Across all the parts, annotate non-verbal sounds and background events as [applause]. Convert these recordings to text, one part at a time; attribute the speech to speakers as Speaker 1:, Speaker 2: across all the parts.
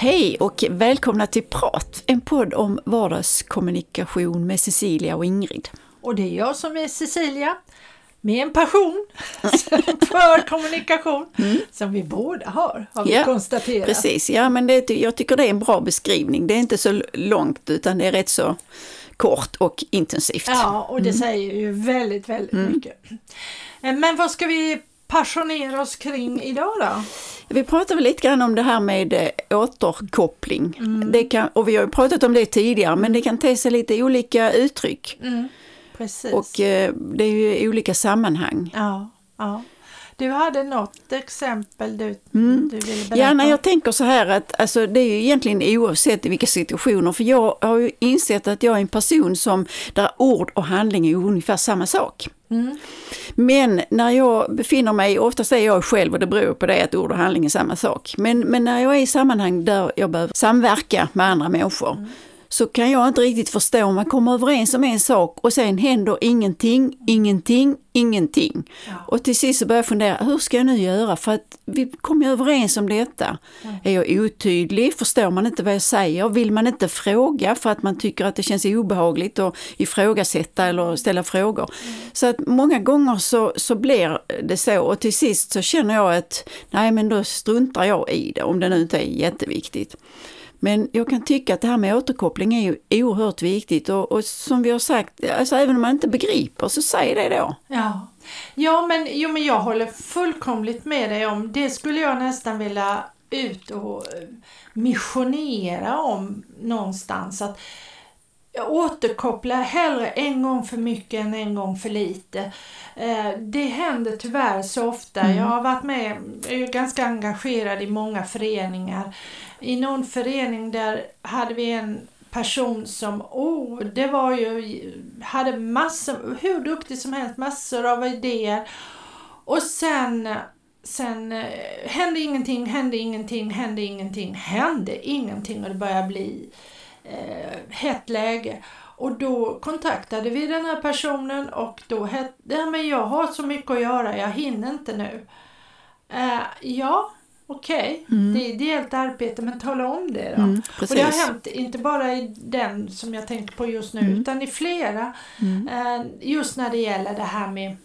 Speaker 1: Hej och välkomna till Prat, en podd om vardagskommunikation med Cecilia och Ingrid.
Speaker 2: Och det är jag som är Cecilia med en passion [laughs] för kommunikation mm. som vi båda har, har vi
Speaker 1: ja,
Speaker 2: konstaterat.
Speaker 1: Precis, ja men det, jag tycker det är en bra beskrivning. Det är inte så långt utan det är rätt så kort och intensivt.
Speaker 2: Ja, och det mm. säger ju väldigt, väldigt mm. mycket. Men vad ska vi passionera oss kring idag då?
Speaker 1: Vi pratar väl lite grann om det här med eh, återkoppling. Mm. Det kan, och vi har ju pratat om det tidigare men det kan te sig lite olika uttryck.
Speaker 2: Mm. Precis.
Speaker 1: Och eh, det är ju i olika sammanhang.
Speaker 2: Ja, ja. Du hade något exempel du, mm. du ville berätta?
Speaker 1: Ja, nej, jag tänker så här att alltså, det är ju egentligen oavsett i vilka situationer, för jag har ju insett att jag är en person som, där ord och handling är ungefär samma sak. Mm. Men när jag befinner mig, oftast är jag själv och det beror på det att ord och handling är samma sak. Men, men när jag är i sammanhang där jag behöver samverka med andra människor mm så kan jag inte riktigt förstå om man kommer överens om en sak och sen händer ingenting, ingenting, ingenting. Ja. Och till sist så börjar jag fundera, hur ska jag nu göra? För att vi kom ju överens om detta. Ja. Är jag otydlig? Förstår man inte vad jag säger? Vill man inte fråga för att man tycker att det känns obehagligt att ifrågasätta eller ställa frågor? Mm. Så att många gånger så, så blir det så och till sist så känner jag att nej men då struntar jag i det om det nu inte är jätteviktigt. Men jag kan tycka att det här med återkoppling är ju oerhört viktigt och, och som vi har sagt, alltså även om man inte begriper så säg det då.
Speaker 2: Ja, ja men, jo, men jag håller fullkomligt med dig om, det skulle jag nästan vilja ut och missionera om någonstans. att jag återkopplar hellre en gång för mycket än en gång för lite. Eh, det händer tyvärr så ofta. Mm. Jag har varit med, jag är ganska engagerad i många föreningar. I någon förening där hade vi en person som, oh, det var ju, hade massor, hur duktig som helst, massor av idéer. Och sen, sen eh, hände ingenting, hände ingenting, hände ingenting, hände ingenting och det började bli eh, hett läge. Och då kontaktade vi den här personen och då hette ja, men jag har så mycket att göra, jag hinner inte nu. Eh, ja, okej, okay. mm. det är ideellt arbete men tala om det då. Mm, och det har hänt, inte bara i den som jag tänker på just nu, mm. utan i flera. Mm. Eh, just när det gäller det här med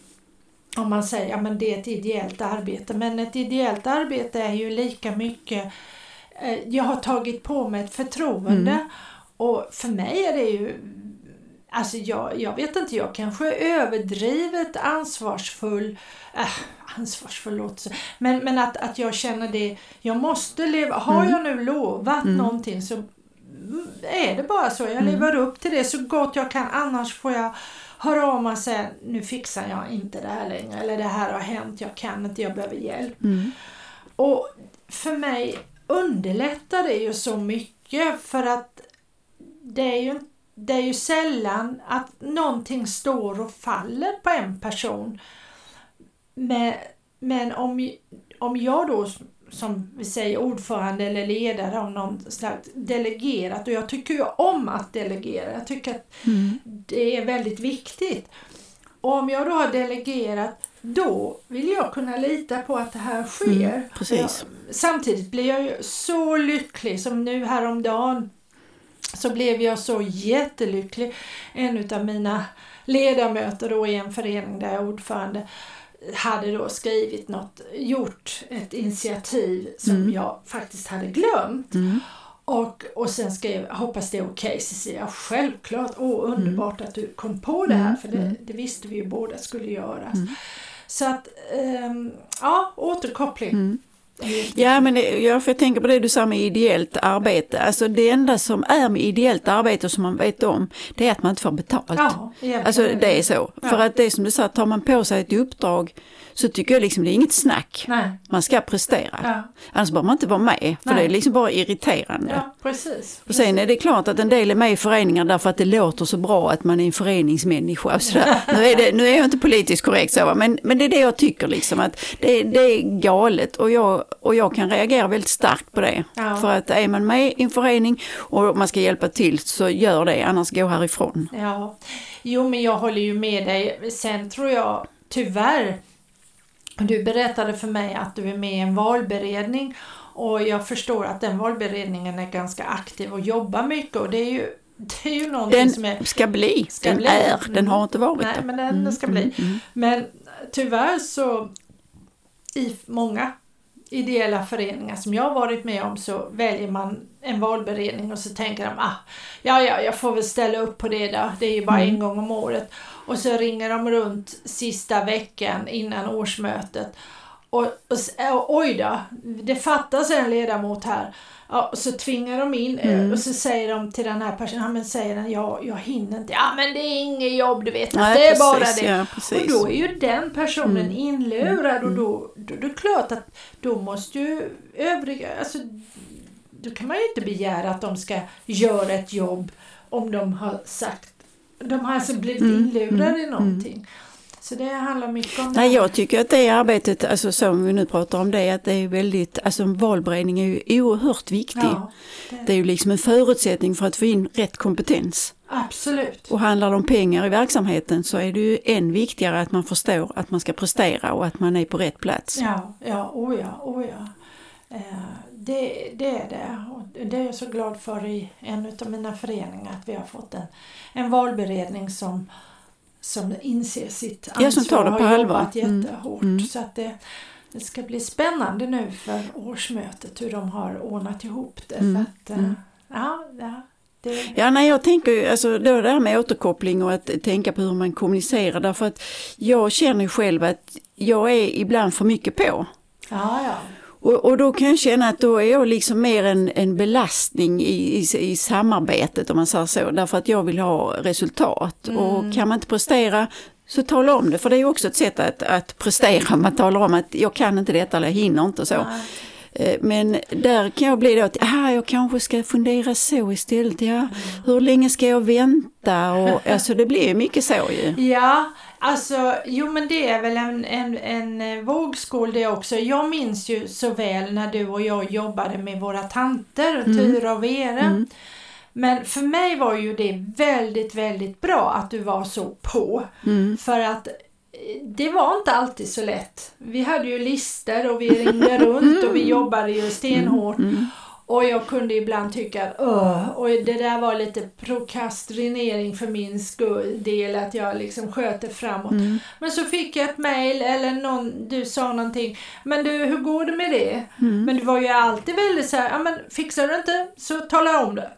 Speaker 2: om man säger att ja, det är ett ideellt arbete, men ett ideellt arbete är ju lika mycket eh, jag har tagit på mig ett förtroende mm. Och för mig är det ju Alltså jag, jag vet inte, jag kanske är överdrivet ansvarsfull, äh, ansvarsfull låter men, men att, att jag känner det, jag måste leva, har mm. jag nu lovat mm. någonting så är det bara så, jag mm. lever upp till det så gott jag kan annars får jag höra av mig och säga nu fixar jag inte det här längre eller det här har hänt, jag kan inte, jag behöver hjälp.
Speaker 1: Mm.
Speaker 2: Och för mig underlättar det ju så mycket för att det är ju det är ju sällan att någonting står och faller på en person. Men, men om, om jag då som vi säger ordförande eller ledare av någon slags delegerat och jag tycker ju om att delegera. Jag tycker att mm. det är väldigt viktigt. Och om jag då har delegerat då vill jag kunna lita på att det här sker. Mm. Jag, samtidigt blir jag ju så lycklig som nu häromdagen så blev jag så jättelycklig. En av mina ledamöter då i en förening där jag är ordförande hade då skrivit något, gjort ett initiativ som mm. jag faktiskt hade glömt.
Speaker 1: Mm.
Speaker 2: Och, och sen skrev hoppas det är okej okay, Cecilia. Självklart, åh underbart mm. att du kom på det här mm. för det, mm. det, visste vi ju båda skulle göras.
Speaker 1: Mm.
Speaker 2: Så att, ähm, ja, återkoppling.
Speaker 1: Ja, men jag tänker på det du sa med ideellt arbete. Alltså det enda som är med ideellt arbete som man vet om, det är att man inte får betalt.
Speaker 2: Ja,
Speaker 1: alltså det är så. Ja. För att det är som du sa, tar man på sig ett uppdrag så tycker jag liksom det är inget snack.
Speaker 2: Nej.
Speaker 1: Man ska prestera.
Speaker 2: Ja.
Speaker 1: Annars bör man inte vara med, för
Speaker 2: Nej.
Speaker 1: det är liksom bara irriterande.
Speaker 2: Ja, precis.
Speaker 1: Och sen är det klart att en del är med i föreningar därför att det låter så bra att man är en föreningsmänniska. [laughs] Nu, är det, nu är jag inte politiskt korrekt så, men, men det är det jag tycker liksom att det, det är galet och jag, och jag kan reagera väldigt starkt på det.
Speaker 2: Ja.
Speaker 1: För att är man med i en förening och man ska hjälpa till så gör det, annars gå härifrån.
Speaker 2: Ja, jo men jag håller ju med dig. Sen tror jag tyvärr, du berättade för mig att du är med i en valberedning och jag förstår att den valberedningen är ganska aktiv och jobbar mycket och det är ju, [laughs] det är ju någonting
Speaker 1: Den
Speaker 2: som är...
Speaker 1: ska bli,
Speaker 2: Ska
Speaker 1: den
Speaker 2: bli.
Speaker 1: är, den
Speaker 2: Mm.
Speaker 1: har inte varit
Speaker 2: Nej,
Speaker 1: det.
Speaker 2: men den ska bli. Men tyvärr så i många ideella föreningar som jag har varit med om så väljer man en valberedning och så tänker de ah, ja, ja, jag får väl ställa upp på det då. Det är ju bara en gång om året. Och så ringer de runt sista veckan innan årsmötet. Och, och, och oj då, det fattas en ledamot här. Ja, och så tvingar de in eh, och så säger de till den här personen, ja men säger den, ja, jag hinner inte. Ja men det är inget jobb du vet,
Speaker 1: Nej,
Speaker 2: det är bara
Speaker 1: precis,
Speaker 2: det.
Speaker 1: ja,
Speaker 2: och då är ju den personen inlurad och då, då, då är det klart att då måste ju övriga, alltså då kan man ju inte begära att de ska göra ett jobb om de har sagt, de har alltså blivit inlurade i någonting. Så det handlar mycket om det.
Speaker 1: Nej, jag tycker att det arbetet, alltså som vi nu pratar om det, att det är väldigt, alltså valberedning är ju oerhört viktig.
Speaker 2: Ja, det,
Speaker 1: Det är ju liksom en förutsättning för att få in rätt kompetens.
Speaker 2: absolut.
Speaker 1: Och handlar det om pengar i verksamheten så är det ju än viktigare att man förstår att man ska prestera och att man är på rätt plats.
Speaker 2: Ja, ja, oh ja, oh ja. Eh, det, det är det. Och det är jag så glad för i en av mina föreningar att vi har fått en, en valberedning som, som inser sitt ansvar
Speaker 1: Ja, som tar det
Speaker 2: och
Speaker 1: på
Speaker 2: har
Speaker 1: allvar.
Speaker 2: jobbat
Speaker 1: Mm,
Speaker 2: jättehårt.
Speaker 1: mm.
Speaker 2: Så att det, det ska bli spännande nu för årsmötet hur de har ordnat ihop det.
Speaker 1: Mm,
Speaker 2: För att, eh,
Speaker 1: mm.
Speaker 2: ja, ja, det,
Speaker 1: Ja, nej, jag tänker alltså då det här med återkoppling och att tänka på hur man kommunicerar därför att jag känner själv att jag är ibland för mycket på.
Speaker 2: ja, ja.
Speaker 1: Och, och då kan jag känna att då är jag liksom mer en, en belastning i, i, i samarbetet om man säger så, därför att jag vill ha resultat. Och kan man inte prestera så tala om det, för det är också ett sätt att, att prestera. Man talar om att jag kan inte detta eller jag hinner inte och så.
Speaker 2: Nej.
Speaker 1: Eh, Men där kan jag bli då att ah, jag kanske ska fundera så istället. Ja, hur länge ska jag vänta? Och, [laughs] alltså det blir ju mycket så ju.
Speaker 2: Ja, alltså jo men det är väl en, en, en eh, vågskål det också. Jag minns ju så väl när du och jag jobbade med våra tanter, Tyra och Vera. Men för mig var ju det väldigt, väldigt bra att du var så på. För att eh, det var inte alltid så lätt. Vi hade ju lister och vi [laughs] ringde runt och vi jobbade ju stenhårt. Och jag kunde ibland tycka att Åh, och det där var lite prokrastinering för min skull, del att jag liksom sköt det framåt. Men så fick jag ett mail eller någon, du sa någonting, men du hur går det med det? Men det var ju alltid väldigt så här, ja men fixar du inte så tala om det.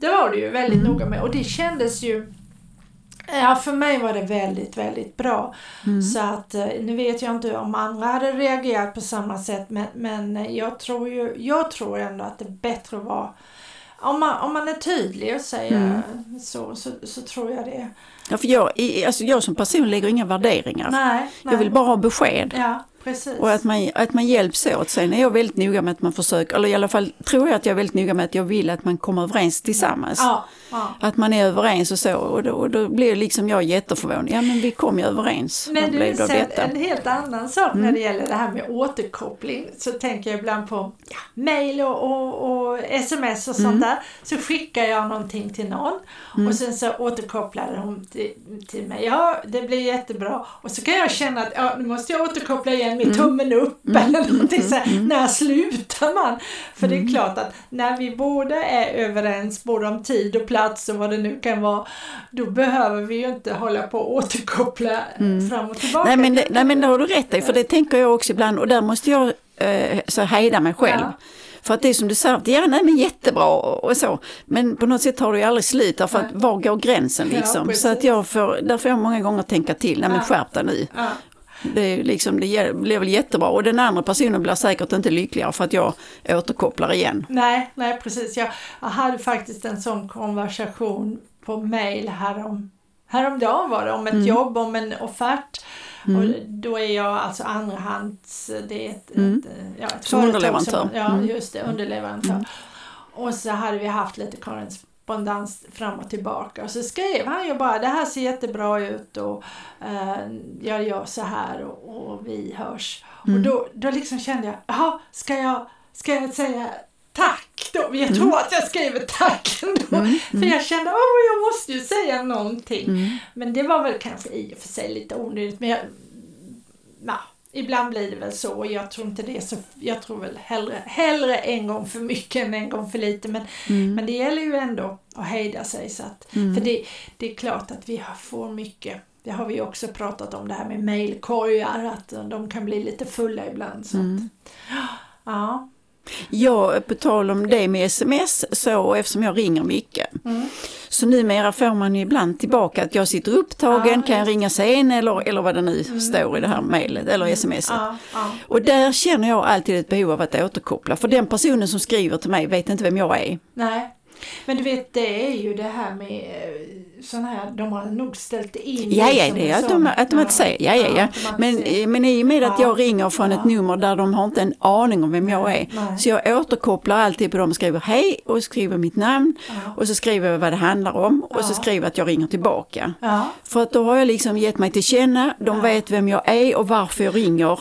Speaker 2: Det var du ju väldigt noga med. Och det kändes ju Ja, för mig var det väldigt, väldigt bra. Så att eh, nu vet jag inte om andra hade reagerat på samma sätt men, men eh, jag tror ju, jag tror ändå att det är bättre att vara om man, om man är tydlig och säger så, så, så tror jag det.
Speaker 1: Ja, för jag, alltså jag som person lägger inga värderingar.
Speaker 2: Nej, nej.
Speaker 1: Jag vill bara ha besked.
Speaker 2: Ja, precis.
Speaker 1: Och att man, att man hjälps åt. Sen är jag väldigt noga med att man försöker, eller i alla fall tror jag att jag är väldigt noga med att jag vill att man kommer överens tillsammans.
Speaker 2: ja, ja.
Speaker 1: Att man är överens och så. Och då, och då blir liksom jag jätteförvånad. Ja men vi kom ju överens.
Speaker 2: Men du,
Speaker 1: det detta?
Speaker 2: en helt annan sak när det gäller det här med återkoppling så tänker jag ibland på ja, mail och, och, och sms och sånt där. Så skickar jag någonting till någon och sen så återkopplar hon till, till mig. Ja, det blir jättebra. Och så kan jag känna att ja, nu måste jag återkoppla igen med tummen upp eller någonting så här. När slutar man? För det är klart att när vi båda är överens både om tid och plats och vad det nu kan vara då behöver vi ju inte hålla på och återkoppla fram och tillbaka.
Speaker 1: Nej men, det, nej men det har du rätt i, för det tänker jag också ibland och där måste jag eh, så hejda mig själv.
Speaker 2: Ja.
Speaker 1: För att det är som du säger, ja nej men jättebra och, så. Men på något sätt tar det ju aldrig slut därför att var går gränsen
Speaker 2: Ja,
Speaker 1: liksom?
Speaker 2: precis.
Speaker 1: så att jag får, där får jag många gånger tänka till, nej men
Speaker 2: Ja.
Speaker 1: skärp dig nu.
Speaker 2: Ja.
Speaker 1: Det, liksom, det blir väl jättebra och den andra personen blir säkert inte lyckligare för att jag återkopplar igen.
Speaker 2: Nej, nej precis. Jag, jag hade faktiskt en sån konversation på mail härom, häromdagen var det, om ett jobb, om en offert. Mm. Och då är jag alltså andrahands, det är ett,
Speaker 1: Mm.
Speaker 2: ett, ja, ett
Speaker 1: Som
Speaker 2: företag
Speaker 1: underleverantör.
Speaker 2: Som, ja,
Speaker 1: Mm.
Speaker 2: just det, underleverantör.
Speaker 1: Mm.
Speaker 2: Och så hade vi haft lite korrespondens fram och tillbaka och så skrev han ju bara det här ser jättebra ut och eh, jag gör så här och, och vi hörs.
Speaker 1: Mm.
Speaker 2: Och då, då liksom kände jag, jaha, ska jag, ska jag säga tack då? Jag tror att jag skriver tack ändå.
Speaker 1: Mm.
Speaker 2: För jag kände, åh jag måste ju säga någonting.
Speaker 1: Mm.
Speaker 2: Men det var väl kanske i och för sig lite onödigt. Men jag, ja, ibland blir det väl så. och Jag tror inte det så. Jag tror väl hellre, hellre en gång för mycket än en gång för lite. Men,
Speaker 1: Mm.
Speaker 2: men det gäller ju ändå att hejda sig. Så att,
Speaker 1: Mm.
Speaker 2: För det, det är klart att vi får mycket. Det har vi också pratat om det här med mailkorgar. Att de kan bli lite fulla ibland. Så
Speaker 1: Mm.
Speaker 2: att, ja.
Speaker 1: Ja, på tal om det med sms så eftersom jag ringer mycket
Speaker 2: Mm.
Speaker 1: så numera får man ju ibland tillbaka att jag sitter upptagen,
Speaker 2: Ja,
Speaker 1: kan jag ringa sen eller, eller vad det nu står i det här mejlet eller smset.
Speaker 2: Ja, ja.
Speaker 1: Och där känner jag alltid ett behov av att återkoppla för den personen som skriver till mig vet inte vem jag är.
Speaker 2: Nej. Men du vet det är ju det här med sådana här, de har nog ställt in
Speaker 1: Ja, ja, det är
Speaker 2: sån-
Speaker 1: automa- automatiskt. Ja, ja, ja. Men,
Speaker 2: automatiskt.
Speaker 1: men i och med att
Speaker 2: Ja.
Speaker 1: jag ringer från ett nummer där de har inte en aning om vem jag är. Så jag återkopplar alltid på dem och skriver hej och skriver mitt namn och så skriver jag vad det handlar om och så skriver jag att jag ringer tillbaka. För att då har jag liksom gett mig till känna, de vet vem jag är och varför jag ringer.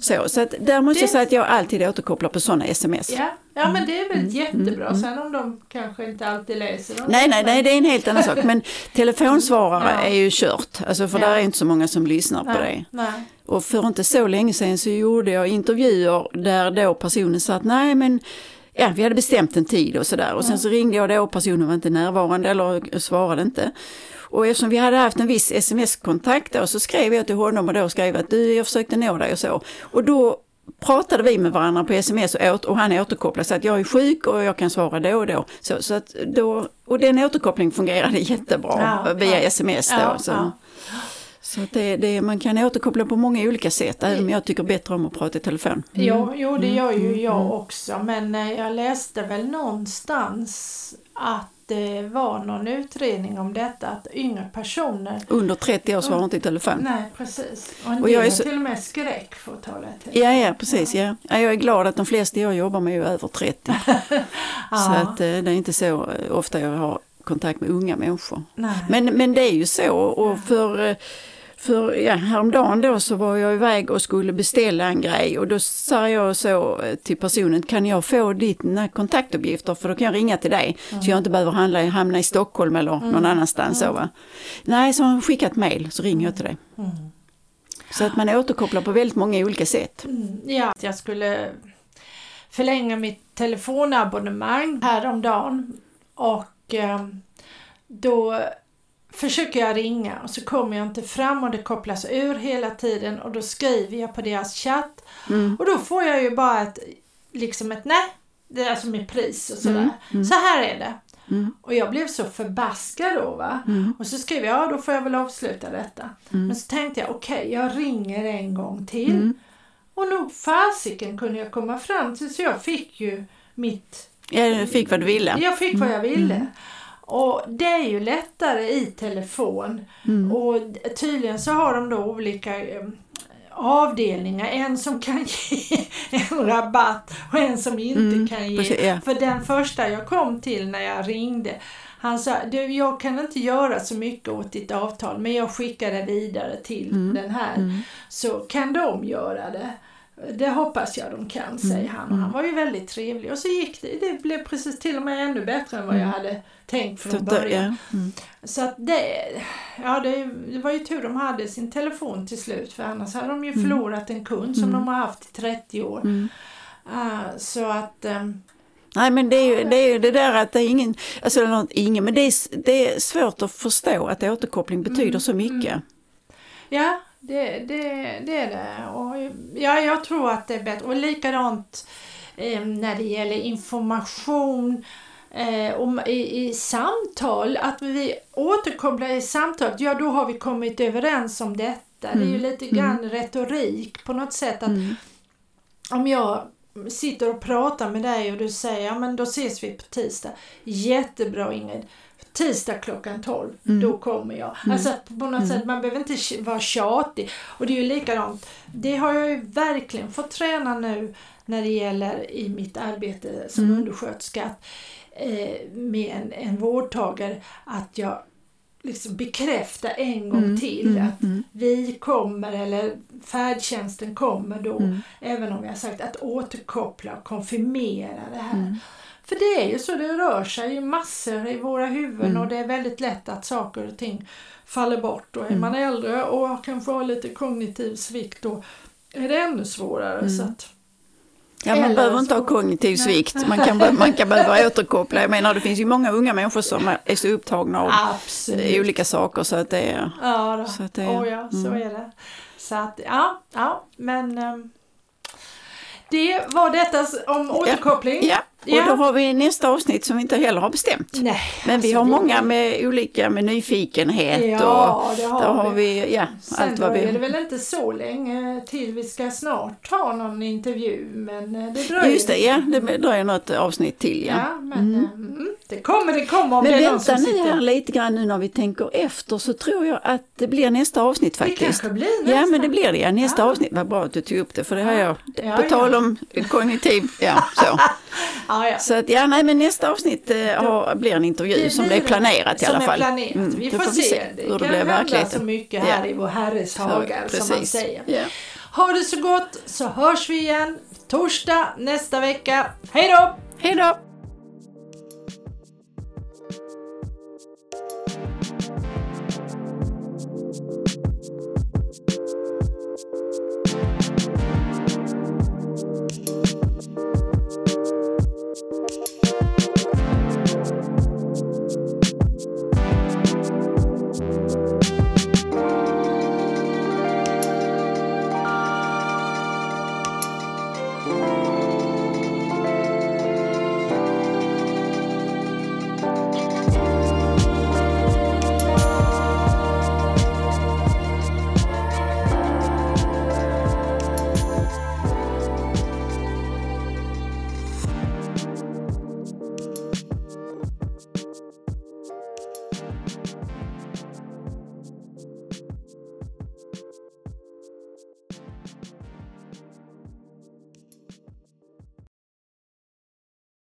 Speaker 1: Så, så att där måste jag säga att jag alltid återkopplar på sådana sms.
Speaker 2: Ja. men det är väl
Speaker 1: Mm.
Speaker 2: jättebra. Sen om de kanske inte alltid läser dem.
Speaker 1: Nej, nej, nej, det är en helt annan sak. Men telefonsvarare
Speaker 2: Ja.
Speaker 1: är ju kört, alltså för
Speaker 2: Ja.
Speaker 1: där är inte så många som lyssnar på det.
Speaker 2: nej, nej.
Speaker 1: Och för inte så länge sedan så gjorde jag intervjuer där då personen sa att nej men ja, vi hade bestämt en tid och sådär. Och sen så ringde jag då och personen var inte närvarande eller svarade inte. Och eftersom vi hade haft en viss sms-kontakt då så skrev jag till honom och då skrev att du, jag försökte nå dig och så. Och då pratade vi med varandra på sms och, och han återkopplade så att jag är sjuk och jag kan svara då och då. Så, så att då och den återkopplingen fungerade [laughs] jättebra
Speaker 2: Ja,
Speaker 1: via
Speaker 2: ja.
Speaker 1: sms då. Så. Så att det, det, man kan återkoppla på många olika sätt, även om jag tycker bättre om att prata i telefon.
Speaker 2: Jo, jo, det gör ju
Speaker 1: mm,
Speaker 2: jag
Speaker 1: mm.
Speaker 2: också. Men eh, jag läste väl någonstans att det var någon utredning om detta att yngre personer
Speaker 1: Under 30 år svarar inte i telefon.
Speaker 2: Nej, precis. Och en
Speaker 1: Och jag är så-
Speaker 2: till och med skräck för att tala i telefon.
Speaker 1: Ja, ja, precis. Ja. Ja, jag är glad att de flesta jag jobbar med är över 30. [laughs]
Speaker 2: Ja.
Speaker 1: Så att eh, det är inte så eh, ofta jag har kontakt med unga människor.
Speaker 2: Nej.
Speaker 1: Men, men det är ju så och för, eh, för ja, häromdagen då så var jag iväg och skulle beställa en grej och då sa jag så eh, till personen, kan jag få dina kontaktuppgifter för då kan jag ringa till dig så jag inte behöver handla, hamna i Stockholm eller någon annanstans. Så, va? Nej, så har han skickat mail så ringer jag till dig.
Speaker 2: Mm.
Speaker 1: Så att man återkopplar på väldigt många olika sätt.
Speaker 2: Mm, Ja, jag skulle förlänga mitt telefonabonnemang häromdagen och eh, då försöker jag ringa och så kommer jag inte fram och det kopplas ur hela tiden och då skriver jag på deras chatt
Speaker 1: Mm.
Speaker 2: och då får jag ju bara ett, liksom ett nej, det är alltså med pris och sådär.
Speaker 1: Mm, mm.
Speaker 2: Så här är det.
Speaker 1: Mm.
Speaker 2: Och jag blev så förbaskad då va.
Speaker 1: Mm.
Speaker 2: Och så skrev jag, ja då får jag väl avsluta detta.
Speaker 1: Mm.
Speaker 2: Men så tänkte jag, okej jag ringer en gång till.
Speaker 1: Mm.
Speaker 2: Och nog fasiken kunde jag komma fram till så jag fick ju mitt,
Speaker 1: Jag fick vad du ville.
Speaker 2: jag fick vad jag ville. Och det är ju lättare i telefon.
Speaker 1: Mm.
Speaker 2: Och tydligen så har de då olika eh, avdelningar. En som kan [laughs] ge en rabatt och en som inte
Speaker 1: Mm,
Speaker 2: kan ge.
Speaker 1: precis, ja.
Speaker 2: För den första jag kom till när jag ringde han sa, du jag kan inte göra så mycket åt ditt avtal men jag skickar det vidare till
Speaker 1: Mm,
Speaker 2: den här.
Speaker 1: Mm.
Speaker 2: Så kan de göra det. Det hoppas jag de kan, säger han. Och
Speaker 1: mm.
Speaker 2: han var ju väldigt trevlig. Och så gick det. Det blev precis till och med ännu bättre än vad jag
Speaker 1: Mm.
Speaker 2: hade tänkt från
Speaker 1: att-
Speaker 2: början.
Speaker 1: ja. Mm.
Speaker 2: Så att det, ja det, var ju tur de hade sin telefon till slut för annars hade de ju
Speaker 1: Mm.
Speaker 2: förlorat en kund som
Speaker 1: Mm.
Speaker 2: de har haft i 30 år.
Speaker 1: Mm.
Speaker 2: Ah, så att, ehm,
Speaker 1: Nej men det är, ju, det är ju det där att det är ingen, alltså något, ingen, men det är, det är svårt att förstå att återkoppling betyder
Speaker 2: Mm,
Speaker 1: så mycket.
Speaker 2: ja det, det, det är det. Och, ja, jag tror att det är bättre. Och likadant eh, när det gäller information eh, om, i, i samtal, att vi återkopplar i samtalet, ja då har vi kommit överens om detta. Det är ju
Speaker 1: Mm,
Speaker 2: lite grann retorik på något sätt att
Speaker 1: Mm.
Speaker 2: om jag sitter och pratar med dig och du säger ja men då ses vi på tisdag. Jättebra Ingrid. tisdag klockan 12, mm. då kommer jag. Mm. Alltså på något mm. sätt, man behöver inte vara tjatig. Och det är ju likadant, det har jag ju verkligen fått träna nu när det gäller i mitt arbete som mm. undersköterska eh, med en, en vårdtagare att jag liksom bekräfta en gång mm, till mm, att mm. vi kommer eller färdtjänsten kommer då, mm. även om vi har sagt att återkoppla och konfirmera det här. Mm. För det är ju så, det rör sig ju massor i våra huvuden och det är väldigt lätt att saker och ting faller bort och är man äldre och kanske har lite kognitiv svikt då är det ännu svårare. Så att,
Speaker 1: Ja, man behöver inte ha kognitiv svikt, man kan, man kan behöva återkoppla. Jag menar det finns ju många unga människor som är så upptagna av Absolut. olika saker så att det är...
Speaker 2: Ja, då. så, att det är, oh, ja, så mm. är det. Så att, ja, ja men um, det var detta om återkoppling.
Speaker 1: Ja, ja. Och då har vi nästa avsnitt som vi inte heller har bestämt.
Speaker 2: Nej,
Speaker 1: Men alltså vi har många med olika med nyfikenhet
Speaker 2: ja, och
Speaker 1: det har, där har vi. ja,
Speaker 2: Sen allt vad vi... är det väl inte så länge till vi ska snart ha någon intervju men eh, det dröjer.
Speaker 1: Just det, ja det dröjer något avsnitt till
Speaker 2: ja. ja men, mm. Eh, mm. Det kommer, det kommer om
Speaker 1: Men
Speaker 2: det
Speaker 1: är vänta nu sitter... här lite grann nu när vi tänker efter så tror jag att det blir nästa avsnitt faktiskt. Det
Speaker 2: kanske blir nästa.
Speaker 1: Ja men det blir det, ja, nästa ja. avsnitt. Vad bra att du tog upp det för det har jag, ja, på tal om kognitiv, ja så. [laughs]
Speaker 2: ja, ja.
Speaker 1: Så att, ja, nej, men nästa avsnitt eh, har, blir en intervju det som är planerat i alla fall.
Speaker 2: Mm, vi får, får se. se hur det, blir så mycket här ja. i vår herres hagar som man säger. Ja. Ha det så gott så hörs vi igen torsdag nästa vecka. Hej då!
Speaker 1: Hej då!